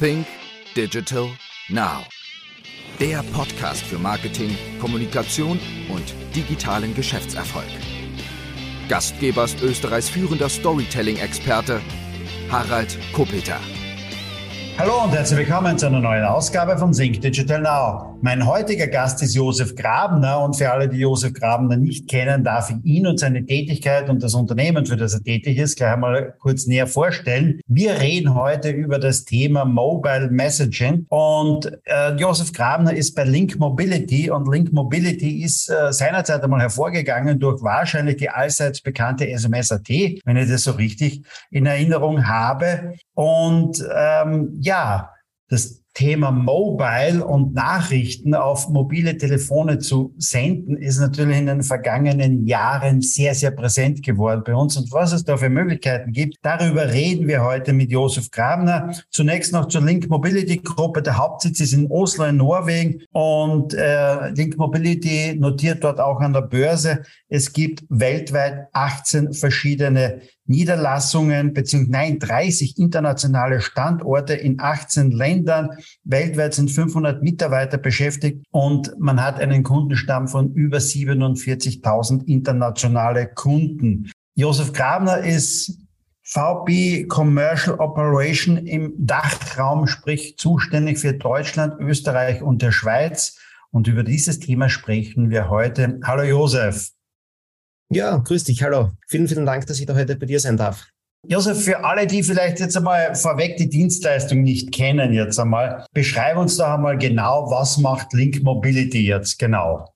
Think Digital Now. Der Podcast für Marketing, Kommunikation und digitalen Geschäftserfolg. Gastgeber ist Österreichs führender Storytelling-Experte Harald Kopeter. Hallo und herzlich willkommen zu einer neuen Ausgabe von Think Digital Now. Mein heutiger Gast ist Josef Grabner und für alle, die Josef Grabner nicht kennen, darf ich ihn und seine Tätigkeit und das Unternehmen, für das er tätig ist, gleich einmal kurz näher vorstellen. Wir reden heute über das Thema Mobile Messaging und äh, Josef Grabner ist bei Link Mobility und Link Mobility ist äh, seinerzeit einmal hervorgegangen durch wahrscheinlich die allseits bekannte SMS.at, wenn ich das so richtig in Erinnerung habe. Und ähm, ja, das Thema Mobile und Nachrichten auf mobile Telefone zu senden, ist natürlich in den vergangenen Jahren sehr, sehr präsent geworden bei uns. Und was es da für Möglichkeiten gibt, darüber reden wir heute mit Josef Grabner. Zunächst noch zur Link Mobility Gruppe. Der Hauptsitz ist in Oslo in Norwegen und äh, Link Mobility notiert dort auch an der Börse. Es gibt weltweit 18 verschiedene Niederlassungen, beziehungsweise nein, 30 internationale Standorte in 18 Ländern. Weltweit sind 500 Mitarbeiter beschäftigt und man hat einen Kundenstamm von über 47.000 internationale Kunden. Josef Grabner ist VP Commercial Operation im Dachraum, sprich zuständig für Deutschland, Österreich und der Schweiz. Und über dieses Thema sprechen wir heute. Hallo Josef. Ja, grüß dich, hallo. Vielen, vielen Dank, dass ich da heute bei dir sein darf. Josef, für alle, die vielleicht jetzt einmal vorweg die Dienstleistung nicht kennen, jetzt einmal, beschreib uns doch einmal genau, was macht Link Mobility jetzt genau?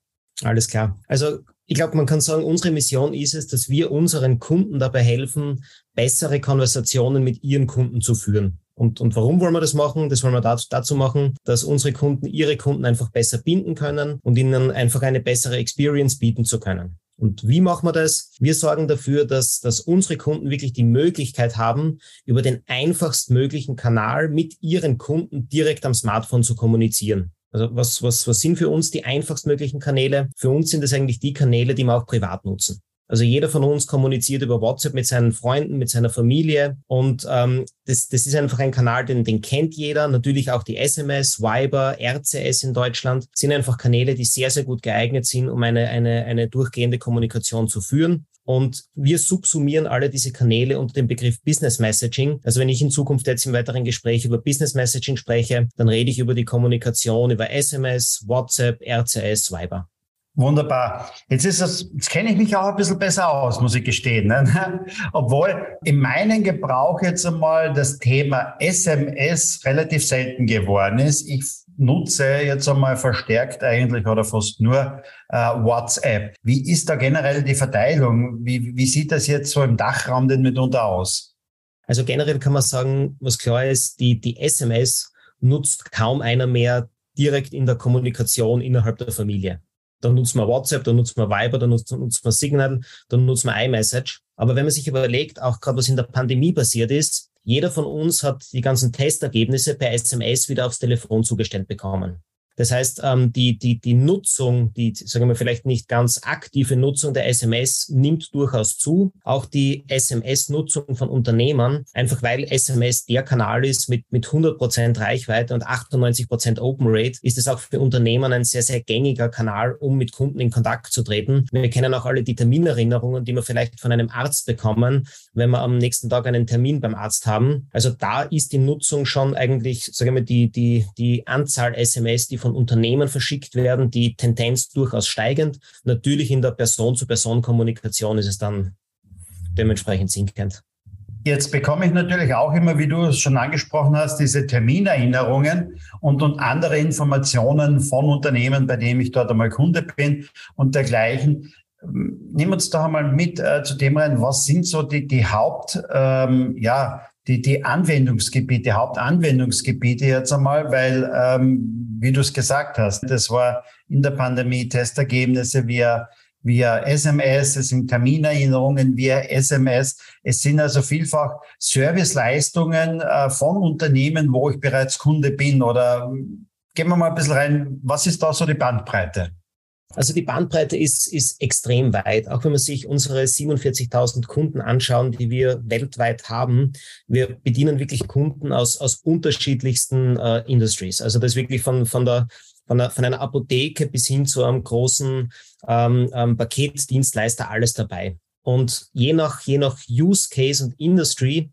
Alles klar. Also ich glaube, man kann sagen, unsere Mission ist es, dass wir unseren Kunden dabei helfen, bessere Konversationen mit ihren Kunden zu führen. Und, und warum wollen wir das machen? Das wollen wir dazu, dazu machen, dass unsere Kunden ihre Kunden einfach besser binden können und ihnen einfach eine bessere Experience bieten zu können. Und wie machen wir das? Wir sorgen dafür, dass, dass unsere Kunden wirklich die Möglichkeit haben, über den einfachstmöglichen Kanal mit ihren Kunden direkt am Smartphone zu kommunizieren. Also was, was, was sind für uns die einfachstmöglichen Kanäle? Für uns sind es eigentlich die Kanäle, die wir auch privat nutzen. Also jeder von uns kommuniziert über WhatsApp mit seinen Freunden, mit seiner Familie und ähm, das, das ist einfach ein Kanal, den, den kennt jeder. Natürlich auch die SMS, Viber, RCS in Deutschland sind einfach Kanäle, die sehr, sehr gut geeignet sind, um eine, eine, eine durchgehende Kommunikation zu führen. Und wir subsumieren alle diese Kanäle unter dem Begriff Business Messaging. Also wenn ich in Zukunft jetzt im weiteren Gespräch über Business Messaging spreche, dann rede ich über die Kommunikation über SMS, WhatsApp, RCS, Viber. Wunderbar. Jetzt ist das, jetzt kenne ich mich auch ein bisschen besser aus, muss ich gestehen. Ne? Obwohl in meinem Gebrauch jetzt einmal das Thema SMS relativ selten geworden ist. Ich nutze jetzt einmal verstärkt eigentlich oder fast nur äh, WhatsApp. Wie ist da generell die Verteilung? Wie, wie sieht das jetzt so im Dachraum denn mitunter aus? Also generell kann man sagen, was klar ist, die, die SMS nutzt kaum einer mehr direkt in der Kommunikation innerhalb der Familie. Dann nutzt man WhatsApp, dann nutzt man Viber, dann nutzt, nutzt man Signal, dann nutzt man iMessage. Aber wenn man sich überlegt, auch gerade was in der Pandemie passiert ist, jeder von uns hat die ganzen Testergebnisse per SMS wieder aufs Telefon zugestellt bekommen. Das heißt, ähm, die, die, die Nutzung, die, sagen wir vielleicht nicht ganz aktive Nutzung der SMS nimmt durchaus zu. Auch die SMS-Nutzung von Unternehmern, einfach weil SMS der Kanal ist mit, mit 100 Prozent Reichweite und 98 Prozent Open Rate, ist es auch für Unternehmen ein sehr, sehr gängiger Kanal, um mit Kunden in Kontakt zu treten. Wir kennen auch alle die Terminerinnerungen, die wir vielleicht von einem Arzt bekommen, wenn wir am nächsten Tag einen Termin beim Arzt haben. Also da ist die Nutzung schon eigentlich, sagen wir, die, die, die Anzahl SMS, die von von Unternehmen verschickt werden, die Tendenz durchaus steigend. Natürlich in der Person-zu-Person-Kommunikation ist es dann dementsprechend sinkend. Jetzt bekomme ich natürlich auch immer, wie du es schon angesprochen hast, diese Terminerinnerungen und, und andere Informationen von Unternehmen, bei denen ich dort einmal Kunde bin und dergleichen. Nimm uns doch einmal mit äh, zu dem rein, was sind so die, die Haupt, ähm, ja, die, die Anwendungsgebiete, Hauptanwendungsgebiete jetzt einmal, weil, ähm, wie du es gesagt hast, das war in der Pandemie Testergebnisse via, via SMS, es sind Terminerinnerungen via SMS. Es sind also vielfach Serviceleistungen äh, von Unternehmen, wo ich bereits Kunde bin oder gehen wir mal ein bisschen rein, was ist da so die Bandbreite? Also die Bandbreite ist, ist extrem weit. Auch wenn man sich unsere 47.000 Kunden anschauen, die wir weltweit haben, wir bedienen wirklich Kunden aus, aus unterschiedlichsten äh, Industries. Also das ist wirklich von, von der von einer, von einer Apotheke bis hin zu einem großen ähm, ähm, Paketdienstleister alles dabei. Und je nach, je nach Use Case und Industry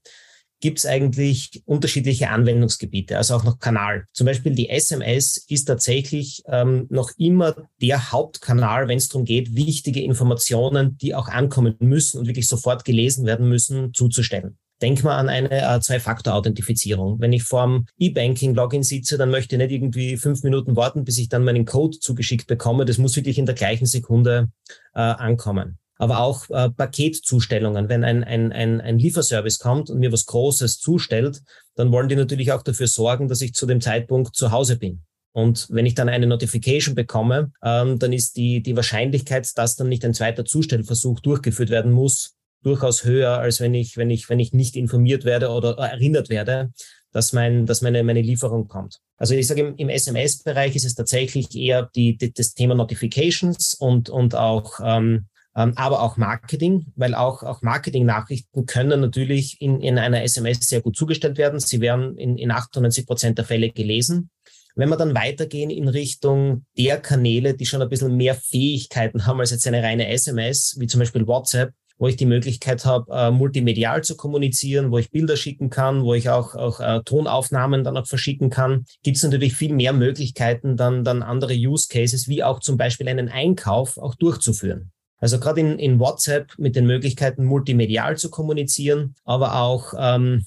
gibt es eigentlich unterschiedliche Anwendungsgebiete, also auch noch Kanal. Zum Beispiel die SMS ist tatsächlich ähm, noch immer der Hauptkanal, wenn es darum geht, wichtige Informationen, die auch ankommen müssen und wirklich sofort gelesen werden müssen, zuzustellen. Denk mal an eine äh, Zwei-Faktor-Authentifizierung. Wenn ich vorm E-Banking-Login sitze, dann möchte ich nicht irgendwie fünf Minuten warten, bis ich dann meinen Code zugeschickt bekomme. Das muss wirklich in der gleichen Sekunde äh, ankommen aber auch äh, Paketzustellungen. Wenn ein, ein, ein, ein Lieferservice kommt und mir was Großes zustellt, dann wollen die natürlich auch dafür sorgen, dass ich zu dem Zeitpunkt zu Hause bin. Und wenn ich dann eine Notification bekomme, ähm, dann ist die, die Wahrscheinlichkeit, dass dann nicht ein zweiter Zustellversuch durchgeführt werden muss, durchaus höher, als wenn ich, wenn ich, wenn ich nicht informiert werde oder erinnert werde, dass, mein, dass meine, meine Lieferung kommt. Also ich sage, im, im SMS-Bereich ist es tatsächlich eher die, die, das Thema Notifications und, und auch ähm, aber auch Marketing, weil auch, auch Marketing-Nachrichten können natürlich in, in einer SMS sehr gut zugestellt werden. Sie werden in, in 98 Prozent der Fälle gelesen. Wenn wir dann weitergehen in Richtung der Kanäle, die schon ein bisschen mehr Fähigkeiten haben als jetzt eine reine SMS, wie zum Beispiel WhatsApp, wo ich die Möglichkeit habe, äh, multimedial zu kommunizieren, wo ich Bilder schicken kann, wo ich auch, auch äh, Tonaufnahmen dann auch verschicken kann, gibt es natürlich viel mehr Möglichkeiten, dann, dann andere Use Cases, wie auch zum Beispiel einen Einkauf auch durchzuführen. Also gerade in, in WhatsApp mit den Möglichkeiten, multimedial zu kommunizieren, aber auch ähm,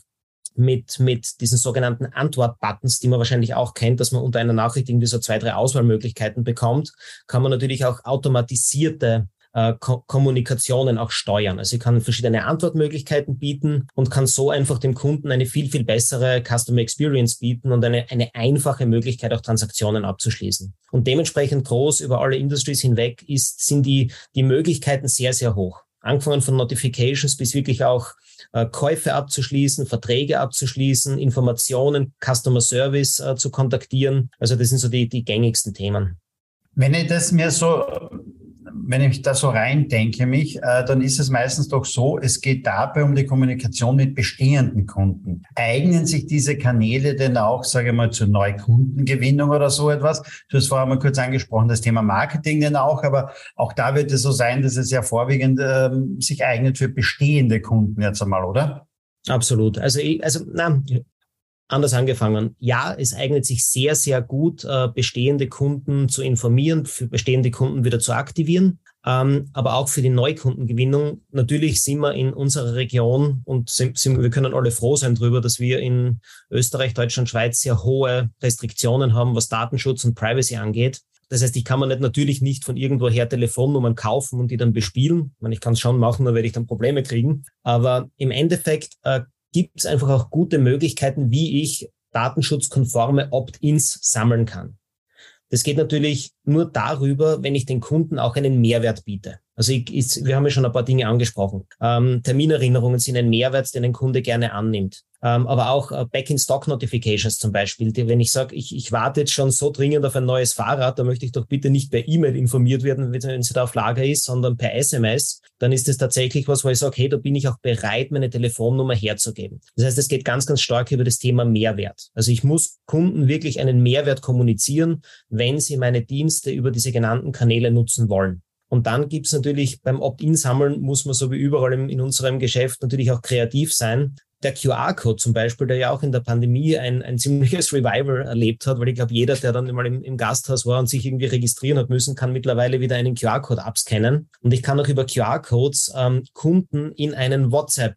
mit, mit diesen sogenannten Antwort-Buttons, die man wahrscheinlich auch kennt, dass man unter einer Nachricht irgendwie so zwei, drei Auswahlmöglichkeiten bekommt, kann man natürlich auch automatisierte äh, Ko Kommunikationen auch steuern. Also ich kann verschiedene Antwortmöglichkeiten bieten und kann so einfach dem Kunden eine viel, viel bessere Customer Experience bieten und eine, eine einfache Möglichkeit, auch Transaktionen abzuschließen. Und dementsprechend groß über alle Industries hinweg ist, sind die, die Möglichkeiten sehr, sehr hoch. Angefangen von Notifications bis wirklich auch äh, Käufe abzuschließen, Verträge abzuschließen, Informationen, Customer Service äh, zu kontaktieren. Also das sind so die, die gängigsten Themen. Wenn ich das mir so wenn ich da so rein denke mich, äh, dann ist es meistens doch so, es geht dabei um die Kommunikation mit bestehenden Kunden. Eignen sich diese Kanäle denn auch, sage ich mal, zur Neukundengewinnung oder so etwas? Du hast vorher mal kurz angesprochen, das Thema Marketing denn auch, aber auch da wird es so sein, dass es ja vorwiegend ähm, sich eignet für bestehende Kunden jetzt einmal, oder? Absolut. Also, ich, also na, anders angefangen. Ja, es eignet sich sehr, sehr gut, äh, bestehende Kunden zu informieren, für bestehende Kunden wieder zu aktivieren. Ähm, aber auch für die Neukundengewinnung. Natürlich sind wir in unserer Region und sind, sind, wir können alle froh sein darüber, dass wir in Österreich, Deutschland, Schweiz sehr hohe Restriktionen haben, was Datenschutz und Privacy angeht. Das heißt, ich kann mir nicht, natürlich nicht von irgendwoher Telefonnummern kaufen und die dann bespielen. Ich, ich kann es schon machen, nur werde ich dann Probleme kriegen. Aber im Endeffekt äh, gibt es einfach auch gute Möglichkeiten, wie ich datenschutzkonforme Opt-ins sammeln kann. Das geht natürlich nur darüber, wenn ich den Kunden auch einen Mehrwert biete. Also ich, ich, wir haben ja schon ein paar Dinge angesprochen. Ähm, Terminerinnerungen sind ein Mehrwert, den ein Kunde gerne annimmt. Ähm, aber auch äh, Back-in-Stock-Notifications zum Beispiel. Die, wenn ich sage, ich, ich warte jetzt schon so dringend auf ein neues Fahrrad, da möchte ich doch bitte nicht per E-Mail informiert werden, wenn es da auf Lager ist, sondern per SMS, dann ist es tatsächlich was, wo ich sage, hey, da bin ich auch bereit, meine Telefonnummer herzugeben. Das heißt, es geht ganz, ganz stark über das Thema Mehrwert. Also ich muss Kunden wirklich einen Mehrwert kommunizieren, wenn sie meine Dienste über diese genannten Kanäle nutzen wollen. Und dann gibt's natürlich beim Opt-in-Sammeln muss man so wie überall in, in unserem Geschäft natürlich auch kreativ sein. Der QR-Code zum Beispiel, der ja auch in der Pandemie ein, ein ziemliches Revival erlebt hat, weil ich glaube, jeder, der dann mal im, im Gasthaus war und sich irgendwie registrieren hat müssen, kann mittlerweile wieder einen QR-Code abscannen. Und ich kann auch über QR-Codes ähm, Kunden in einen WhatsApp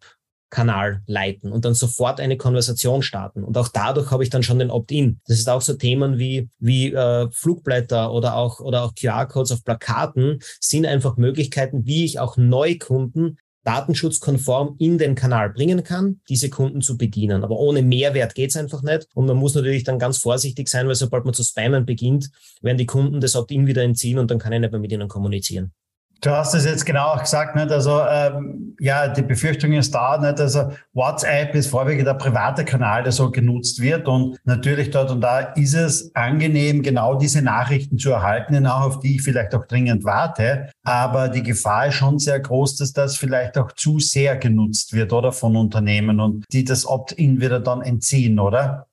Kanal leiten und dann sofort eine Konversation starten. Und auch dadurch habe ich dann schon den Opt-in. Das ist auch so Themen wie, wie äh, Flugblätter oder auch, oder auch QR-Codes auf Plakaten sind einfach Möglichkeiten, wie ich auch Neukunden datenschutzkonform in den Kanal bringen kann, diese Kunden zu bedienen. Aber ohne Mehrwert geht's einfach nicht. Und man muss natürlich dann ganz vorsichtig sein, weil sobald man zu spammen beginnt, werden die Kunden das Opt-in wieder entziehen und dann kann ich nicht mehr mit ihnen kommunizieren. Du hast es jetzt genau auch gesagt, nicht? Also ähm, ja, die Befürchtung ist da, nicht? Also WhatsApp ist vorwiegend der private Kanal, der so genutzt wird und natürlich dort und da ist es angenehm, genau diese Nachrichten zu erhalten, auch auf die ich vielleicht auch dringend warte. Aber die Gefahr ist schon sehr groß, dass das vielleicht auch zu sehr genutzt wird, oder von Unternehmen und die das Opt-in wieder dann entziehen, oder?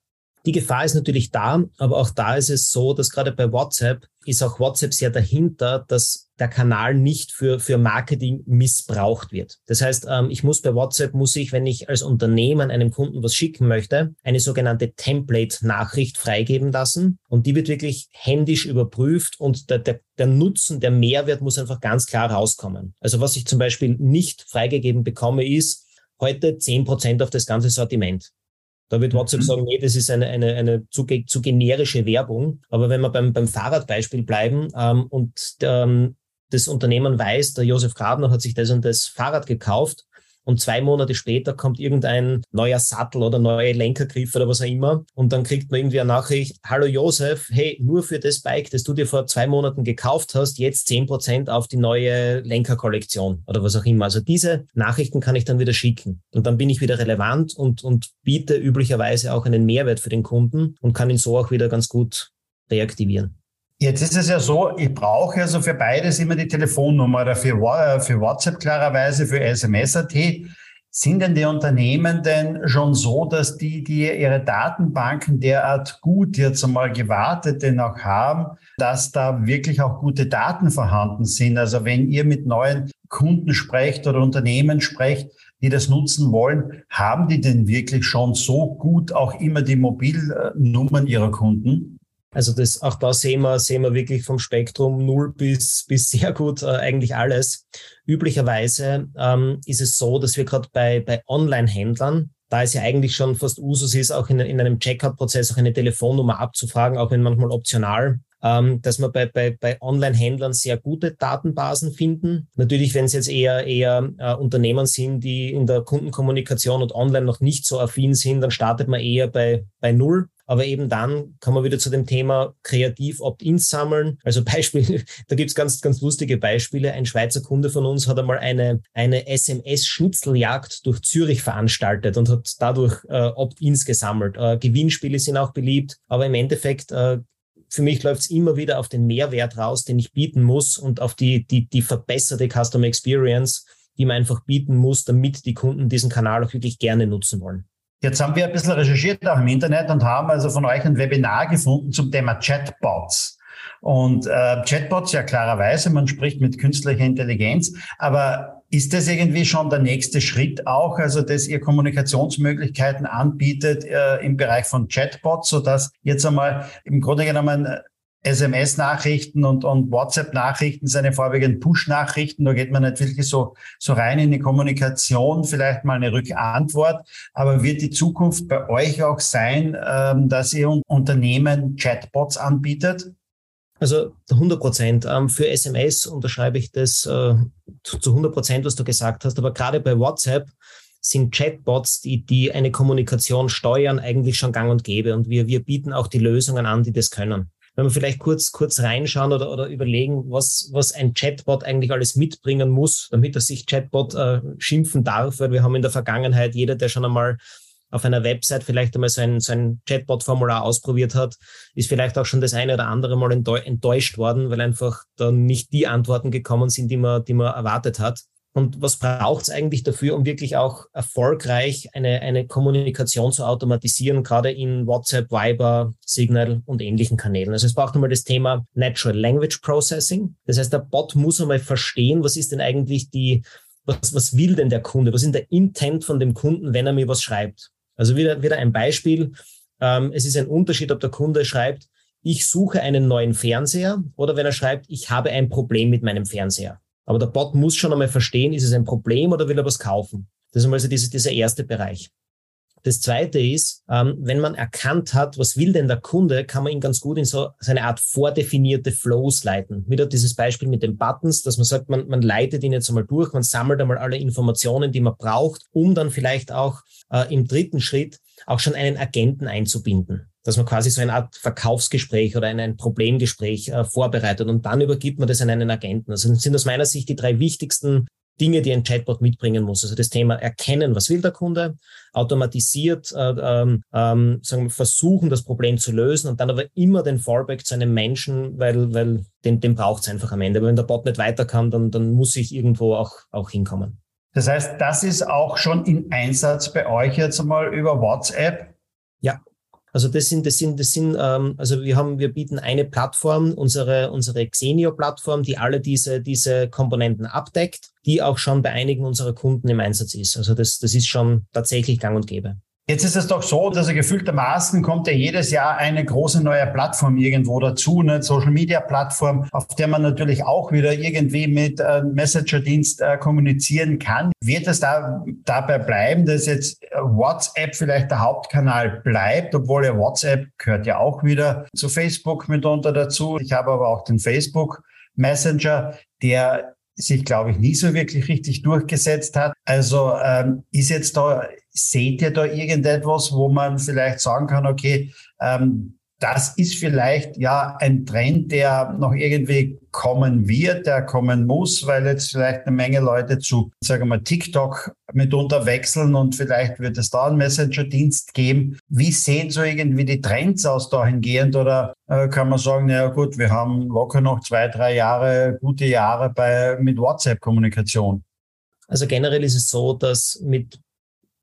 Die Gefahr ist natürlich da, aber auch da ist es so, dass gerade bei WhatsApp ist auch WhatsApp sehr dahinter, dass der Kanal nicht für, für Marketing missbraucht wird. Das heißt, ähm, ich muss bei WhatsApp, muss ich, wenn ich als Unternehmen einem Kunden was schicken möchte, eine sogenannte Template-Nachricht freigeben lassen. Und die wird wirklich händisch überprüft und der, der, der Nutzen, der Mehrwert muss einfach ganz klar rauskommen. Also was ich zum Beispiel nicht freigegeben bekomme, ist, heute zehn Prozent auf das ganze Sortiment. Da wird WhatsApp mhm. sagen, nee, das ist eine, eine, eine zu, zu generische Werbung. Aber wenn wir beim, beim Fahrradbeispiel bleiben ähm, und ähm, das Unternehmen weiß, der Josef Grabner hat sich das und das Fahrrad gekauft und zwei Monate später kommt irgendein neuer Sattel oder neue Lenkergriff oder was auch immer und dann kriegt man irgendwie eine Nachricht, hallo Josef, hey, nur für das Bike, das du dir vor zwei Monaten gekauft hast, jetzt zehn Prozent auf die neue Lenkerkollektion oder was auch immer. Also diese Nachrichten kann ich dann wieder schicken und dann bin ich wieder relevant und, und biete üblicherweise auch einen Mehrwert für den Kunden und kann ihn so auch wieder ganz gut reaktivieren. Jetzt ist es ja so, ich brauche also für beides immer die Telefonnummer oder für, äh, für WhatsApp klarerweise, für SMS.at. Sind denn die Unternehmen denn schon so, dass die, die ihre Datenbanken derart gut jetzt einmal gewartet denn auch haben, dass da wirklich auch gute Daten vorhanden sind? Also wenn ihr mit neuen Kunden sprecht oder Unternehmen sprecht, die das nutzen wollen, haben die denn wirklich schon so gut auch immer die Mobilnummern ihrer Kunden? Also das, auch da sehen wir, sehen wir wirklich vom Spektrum null bis, bis sehr gut äh, eigentlich alles. Üblicherweise ähm, ist es so, dass wir gerade bei, bei Online-Händlern, da es ja eigentlich schon fast Usus ist, auch in, in einem Checkout-Prozess auch eine Telefonnummer abzufragen, auch wenn manchmal optional, ähm, dass wir bei, bei, bei Online-Händlern sehr gute Datenbasen finden. Natürlich, wenn es jetzt eher, eher äh, Unternehmen sind, die in der Kundenkommunikation und online noch nicht so affin sind, dann startet man eher bei, bei Null. Aber eben dann kommen wir wieder zu dem Thema kreativ Opt-ins sammeln. Also Beispiel, da gibt's ganz, ganz lustige Beispiele. Ein Schweizer Kunde von uns hat einmal eine, eine SMS-Schnitzeljagd durch Zürich veranstaltet und hat dadurch äh, Opt-ins gesammelt. Äh, Gewinnspiele sind auch beliebt, aber im Endeffekt äh, für mich läuft es immer wieder auf den Mehrwert raus, den ich bieten muss und auf die, die, die verbesserte Customer Experience, die man einfach bieten muss, damit die Kunden diesen Kanal auch wirklich gerne nutzen wollen. Jetzt haben wir ein bisschen recherchiert auch im Internet und haben also von euch ein Webinar gefunden zum Thema Chatbots. Und äh, Chatbots, ja klarerweise, man spricht mit künstlicher Intelligenz, aber ist das irgendwie schon der nächste Schritt auch, also dass ihr Kommunikationsmöglichkeiten anbietet äh, im Bereich von Chatbots, sodass jetzt einmal im Grunde genommen SMS-Nachrichten und, und WhatsApp-Nachrichten seine vorwiegend Push-Nachrichten. Da geht man nicht wirklich so, so rein in die Kommunikation, vielleicht mal eine Rückantwort. Aber wird die Zukunft bei euch auch sein, ähm, dass ihr Unternehmen Chatbots anbietet? Also 100 Prozent. Ähm, für SMS unterschreibe ich das äh, zu 100 Prozent, was du gesagt hast. Aber gerade bei WhatsApp sind Chatbots, die, die eine Kommunikation steuern, eigentlich schon gang und gäbe. Und wir, wir bieten auch die Lösungen an, die das können wenn wir vielleicht kurz, kurz reinschauen oder, oder überlegen, was, was ein Chatbot eigentlich alles mitbringen muss, damit er sich Chatbot äh, schimpfen darf, weil wir haben in der Vergangenheit jeder, der schon einmal auf einer Website vielleicht einmal so ein, so ein Chatbot-Formular ausprobiert hat, ist vielleicht auch schon das eine oder andere Mal enttäuscht worden, weil einfach dann nicht die Antworten gekommen sind, die man, die man erwartet hat. Und was braucht es eigentlich dafür, um wirklich auch erfolgreich eine, eine Kommunikation zu automatisieren, gerade in WhatsApp, Viber, Signal und ähnlichen Kanälen? Also es braucht einmal das Thema Natural Language Processing. Das heißt, der Bot muss einmal verstehen, was ist denn eigentlich die, was, was will denn der Kunde? Was ist der Intent von dem Kunden, wenn er mir was schreibt? Also wieder, wieder ein Beispiel. Ähm, es ist ein Unterschied, ob der Kunde schreibt, ich suche einen neuen Fernseher oder wenn er schreibt, ich habe ein Problem mit meinem Fernseher. Aber der Bot muss schon einmal verstehen, ist es ein Problem oder will er was kaufen? Das ist einmal so dieser, dieser erste Bereich. Das zweite ist, ähm, wenn man erkannt hat, was will denn der Kunde, kann man ihn ganz gut in so, so eine Art vordefinierte Flows leiten. Wieder dieses Beispiel mit den Buttons, dass man sagt, man, man leitet ihn jetzt einmal durch, man sammelt einmal alle Informationen, die man braucht, um dann vielleicht auch äh, im dritten Schritt auch schon einen Agenten einzubinden dass man quasi so eine Art Verkaufsgespräch oder ein, Problemgespräch äh, vorbereitet und dann übergibt man das an einen Agenten. Also sind aus meiner Sicht die drei wichtigsten Dinge, die ein Chatbot mitbringen muss. Also das Thema erkennen, was will der Kunde, automatisiert äh, ähm, ähm, sagen wir, versuchen, das Problem zu lösen und dann aber immer den Fallback zu einem Menschen, weil, weil den, den braucht es einfach am Ende. Wenn der Bot nicht weiter kann, dann, dann muss ich irgendwo auch, auch hinkommen. Das heißt, das ist auch schon in Einsatz bei euch jetzt einmal über WhatsApp? Also das sind, das sind, das sind, ähm, also wir haben, wir bieten eine Plattform, unsere, unsere Xenio-Plattform, die alle diese, diese Komponenten abdeckt, die auch schon bei einigen unserer Kunden im Einsatz ist. Also das, das ist schon tatsächlich gang und gäbe. Jetzt ist es doch so, dass er gefühltermaßen kommt ja jedes Jahr eine große neue Plattform irgendwo dazu, eine Social Media Plattform, auf der man natürlich auch wieder irgendwie mit äh, Messenger-Dienst äh, kommunizieren kann. Wird es da dabei bleiben, dass jetzt WhatsApp vielleicht der Hauptkanal bleibt, obwohl ja WhatsApp gehört ja auch wieder zu Facebook mitunter dazu. Ich habe aber auch den Facebook Messenger, der sich, glaube ich, nie so wirklich richtig durchgesetzt hat. Also ähm, ist jetzt da, seht ihr da irgendetwas, wo man vielleicht sagen kann, okay, ähm, das ist vielleicht ja ein Trend, der noch irgendwie kommen wird, der kommen muss, weil jetzt vielleicht eine Menge Leute zu, sagen wir mal, TikTok mitunter wechseln und vielleicht wird es da einen Messenger-Dienst geben. Wie sehen so irgendwie die Trends aus dahingehend oder äh, kann man sagen, naja gut, wir haben locker noch zwei, drei Jahre, gute Jahre bei, mit WhatsApp-Kommunikation? Also generell ist es so, dass mit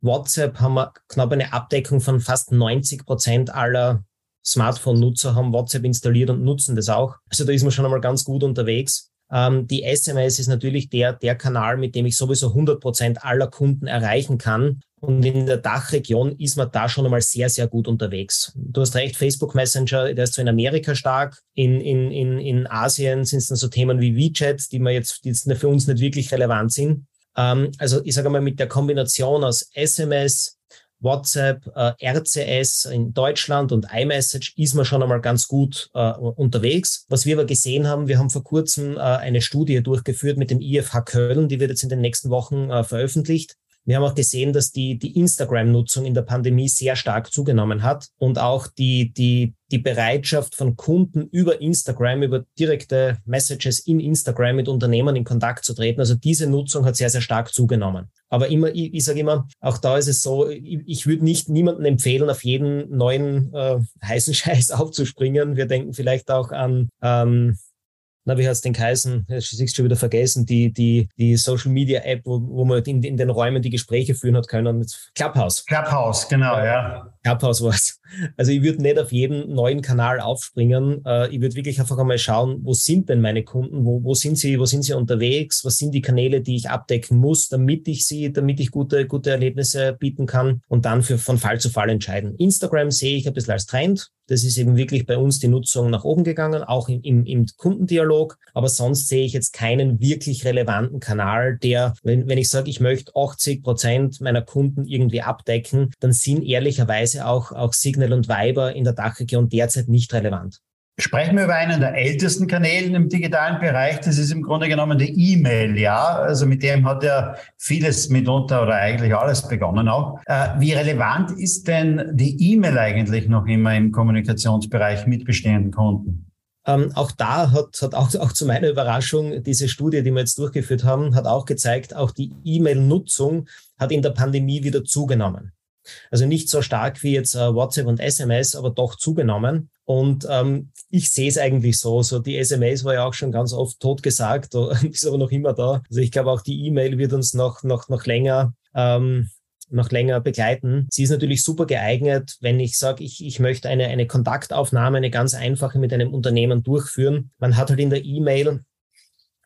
WhatsApp haben wir knapp eine Abdeckung von fast 90 Prozent aller Smartphone-Nutzer haben WhatsApp installiert und nutzen das auch. Also da ist man schon einmal ganz gut unterwegs. Ähm, die SMS ist natürlich der, der Kanal, mit dem ich sowieso 100 Prozent aller Kunden erreichen kann. Und in der Dachregion ist man da schon einmal sehr, sehr gut unterwegs. Du hast recht, Facebook Messenger, der ist so in Amerika stark. In, in, in, in Asien sind es dann so Themen wie WeChat, die man jetzt, die jetzt für uns nicht wirklich relevant sind. Ähm, also ich sage mal, mit der Kombination aus SMS, WhatsApp, äh, RCS in Deutschland und iMessage ist man schon einmal ganz gut äh, unterwegs. Was wir aber gesehen haben, wir haben vor kurzem äh, eine Studie durchgeführt mit dem IFH Köln, die wird jetzt in den nächsten Wochen äh, veröffentlicht. Wir haben auch gesehen, dass die, die Instagram-Nutzung in der Pandemie sehr stark zugenommen hat und auch die, die, die Bereitschaft von Kunden über Instagram, über direkte Messages in Instagram mit Unternehmen in Kontakt zu treten. Also diese Nutzung hat sehr, sehr stark zugenommen. Aber immer, ich, ich sage immer, auch da ist es so, ich, ich würde nicht niemandem empfehlen, auf jeden neuen äh, heißen Scheiß aufzuspringen. Wir denken vielleicht auch an ähm, na, wie hat's den geheißen? Ich siehst schon wieder vergessen, die, die, die Social Media App, wo, wo man in, in den Räumen die Gespräche führen hat können. Clubhouse. Clubhouse, genau, ja. Clubhouse war's. Also ich würde nicht auf jeden neuen Kanal aufspringen. Äh, ich würde wirklich einfach einmal schauen, wo sind denn meine Kunden? Wo, wo sind sie, wo sind sie unterwegs? Was sind die Kanäle, die ich abdecken muss, damit ich sie, damit ich gute, gute Erlebnisse bieten kann und dann für, von Fall zu Fall entscheiden. Instagram sehe ich ein bisschen als Trend. Das ist eben wirklich bei uns die Nutzung nach oben gegangen, auch im, im, im Kundendialog. Aber sonst sehe ich jetzt keinen wirklich relevanten Kanal, der, wenn, wenn ich sage, ich möchte 80 Prozent meiner Kunden irgendwie abdecken, dann sind ehrlicherweise auch, auch Signal und Viber in der Dachregion derzeit nicht relevant. Sprechen wir über einen der ältesten Kanälen im digitalen Bereich. Das ist im Grunde genommen die E-Mail, ja. Also mit dem hat ja vieles mitunter oder eigentlich alles begonnen auch. Äh, wie relevant ist denn die E-Mail eigentlich noch immer im Kommunikationsbereich mit bestehenden Kunden? Ähm, auch da hat, hat auch, auch zu meiner Überraschung diese Studie, die wir jetzt durchgeführt haben, hat auch gezeigt, auch die E-Mail-Nutzung hat in der Pandemie wieder zugenommen. Also nicht so stark wie jetzt äh, WhatsApp und SMS, aber doch zugenommen. Und ähm, ich sehe es eigentlich so. So die SMS war ja auch schon ganz oft tot gesagt, ist aber noch immer da. Also ich glaube auch die E-Mail wird uns noch noch noch länger ähm, noch länger begleiten. Sie ist natürlich super geeignet, wenn ich sage, ich, ich möchte eine, eine Kontaktaufnahme, eine ganz einfache mit einem Unternehmen durchführen. Man hat halt in der E-Mail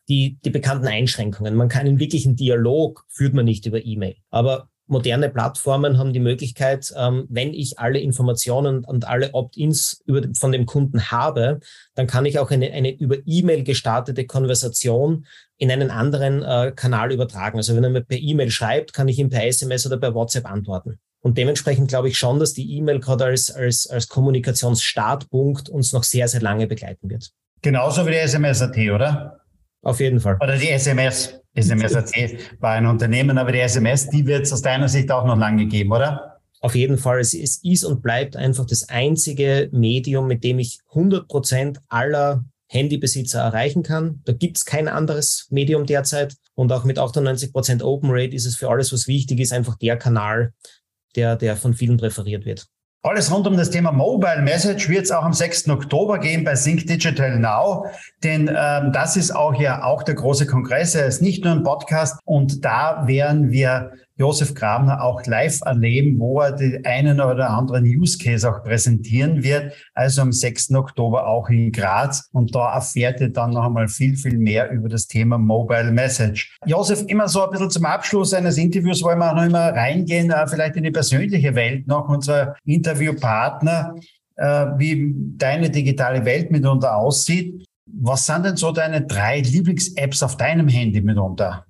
die, die bekannten Einschränkungen. Man kann einen wirklichen Dialog führt man nicht über E-Mail. Aber moderne Plattformen haben die Möglichkeit, ähm, wenn ich alle Informationen und alle Opt-ins von dem Kunden habe, dann kann ich auch eine, eine über E-Mail gestartete Konversation in einen anderen äh, Kanal übertragen. Also wenn er mir per E-Mail schreibt, kann ich ihm per SMS oder per WhatsApp antworten. Und dementsprechend glaube ich schon, dass die E-Mail gerade als, als, als Kommunikationsstartpunkt uns noch sehr, sehr lange begleiten wird. Genauso wie die SMS-AT, oder? Auf jeden Fall. Oder die SMS. SMS war ein Unternehmen, aber die SMS, die wird es aus deiner Sicht auch noch lange geben, oder? Auf jeden Fall, es, es ist und bleibt einfach das einzige Medium, mit dem ich 100 Prozent aller Handybesitzer erreichen kann. Da gibt es kein anderes Medium derzeit. Und auch mit 98 Prozent Open Rate ist es für alles, was wichtig ist, einfach der Kanal, der, der von vielen präferiert wird. Alles rund um das Thema Mobile Message wird es auch am 6. Oktober gehen bei Sync Digital Now, denn ähm, das ist auch ja auch der große Kongress. Er ist nicht nur ein Podcast und da werden wir Josef Grabner auch live erleben, wo er den einen oder anderen Use Case auch präsentieren wird. Also am 6. Oktober auch in Graz. Und da erfährt ihr dann noch einmal viel, viel mehr über das Thema Mobile Message. Josef, immer so ein bisschen zum Abschluss eines Interviews wollen wir auch noch immer reingehen, äh, vielleicht in die persönliche Welt noch. Unser Interviewpartner, äh, wie deine digitale Welt mitunter aussieht. Was sind denn so deine drei Lieblings-Apps auf deinem Handy mitunter?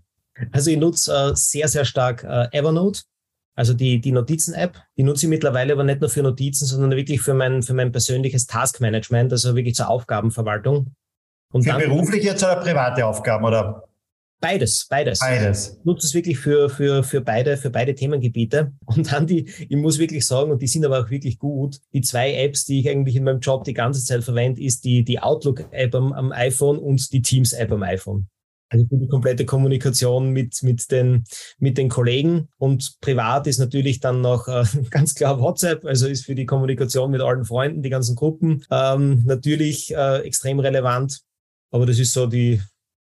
Also ich nutze äh, sehr, sehr stark äh, Evernote, also die, die Notizen-App. Die nutze ich mittlerweile aber nicht nur für Notizen, sondern wirklich für mein, für mein persönliches Taskmanagement, also wirklich zur Aufgabenverwaltung. Und für berufliche jetzt oder private Aufgaben oder? Beides, beides. Beides. Ich nutze es wirklich für, für, für beide, für beide Themengebiete. Und dann die, ich muss wirklich sagen, und die sind aber auch wirklich gut, die zwei Apps, die ich eigentlich in meinem Job die ganze Zeit verwende, ist die, die Outlook-App am, am iPhone und die Teams-App am iPhone. Also für die komplette Kommunikation mit, mit, den, mit den Kollegen. Und privat ist natürlich dann noch äh, ganz klar WhatsApp, also ist für die Kommunikation mit allen Freunden, die ganzen Gruppen, ähm, natürlich äh, extrem relevant. Aber das ist so die,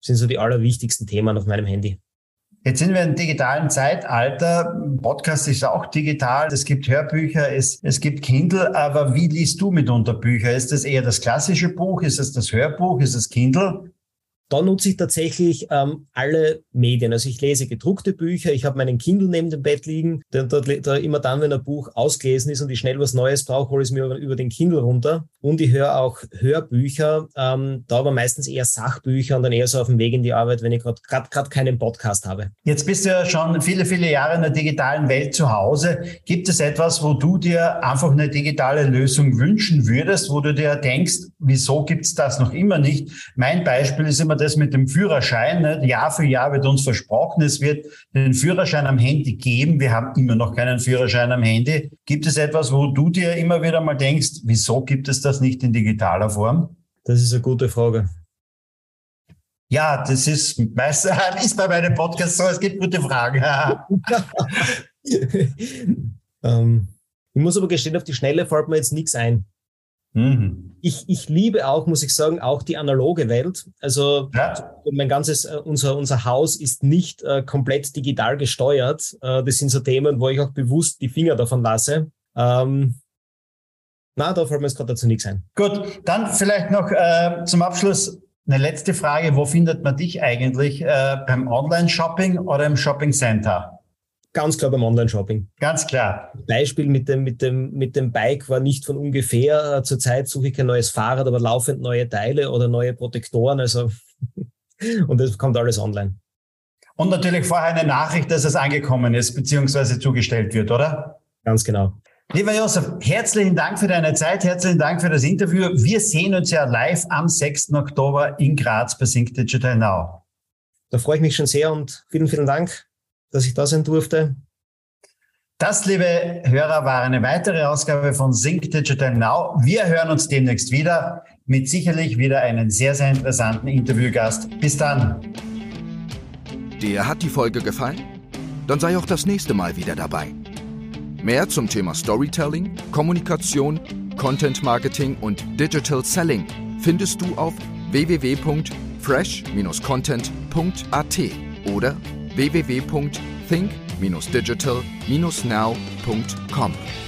sind so die allerwichtigsten Themen auf meinem Handy. Jetzt sind wir im digitalen Zeitalter. Podcast ist auch digital. Es gibt Hörbücher, es, es gibt Kindle. Aber wie liest du mitunter Bücher? Ist das eher das klassische Buch? Ist es das Hörbuch? Ist es Kindle? Da nutze ich tatsächlich ähm, alle Medien. Also ich lese gedruckte Bücher, ich habe meinen Kindle neben dem Bett liegen. Da, da, da immer dann, wenn ein Buch ausgelesen ist und ich schnell was Neues brauche, hole ich es mir über, über, den Kindle runter. Und ich höre auch Hörbücher, ähm, da aber meistens eher Sachbücher und dann eher so auf dem Weg in die Arbeit, wenn ich gerade keinen Podcast habe. Jetzt bist du ja schon viele, viele Jahre in der digitalen Welt zu Hause. Gibt es etwas, wo du dir einfach eine digitale Lösung wünschen würdest, wo du dir denkst, wieso gibt es das noch immer nicht? Mein Beispiel ist immer das mit dem Führerschein. Ne? Jahr für Jahr wird uns versprochen, es wird den Führerschein am Handy geben. Wir haben immer noch keinen Führerschein am Handy. Gibt es etwas, wo du dir immer wieder mal denkst, wieso gibt es das nicht in digitaler Form? Das ist eine gute Frage. Ja, das ist meistens ist bei meinem Podcast so, es gibt gute Fragen. ähm, ich muss aber gestehen, auf die Schnelle fällt mir jetzt nichts ein. Mhm. Ich, ich liebe auch, muss ich sagen, auch die analoge Welt. Also ja. mein ganzes, äh, unser, unser Haus ist nicht äh, komplett digital gesteuert. Äh, das sind so Themen, wo ich auch bewusst die Finger davon lasse. Ähm, na, da fällt mir jetzt gerade dazu nichts ein. Gut, dann vielleicht noch äh, zum Abschluss eine letzte Frage. Wo findet man dich eigentlich? Äh, beim Online-Shopping oder im Shopping Center? Ganz klar beim Online-Shopping. Ganz klar. Beispiel mit dem, mit, dem, mit dem Bike war nicht von ungefähr. Zurzeit suche ich kein neues Fahrrad, aber laufend neue Teile oder neue Protektoren. Also, und das kommt alles online. Und natürlich vorher eine Nachricht, dass es angekommen ist, beziehungsweise zugestellt wird, oder? Ganz genau. Lieber Josef, herzlichen Dank für deine Zeit, herzlichen Dank für das Interview. Wir sehen uns ja live am 6. Oktober in Graz bei Sync Digital Now. Da freue ich mich schon sehr und vielen, vielen Dank dass ich da sein durfte. Das, liebe Hörer, war eine weitere Ausgabe von Sync Digital Now. Wir hören uns demnächst wieder mit sicherlich wieder einem sehr, sehr interessanten Interviewgast. Bis dann. Dir hat die Folge gefallen? Dann sei auch das nächste Mal wieder dabei. Mehr zum Thema Storytelling, Kommunikation, Content Marketing und Digital Selling findest du auf www.fresh-content.at oder www.think-digital-now.com.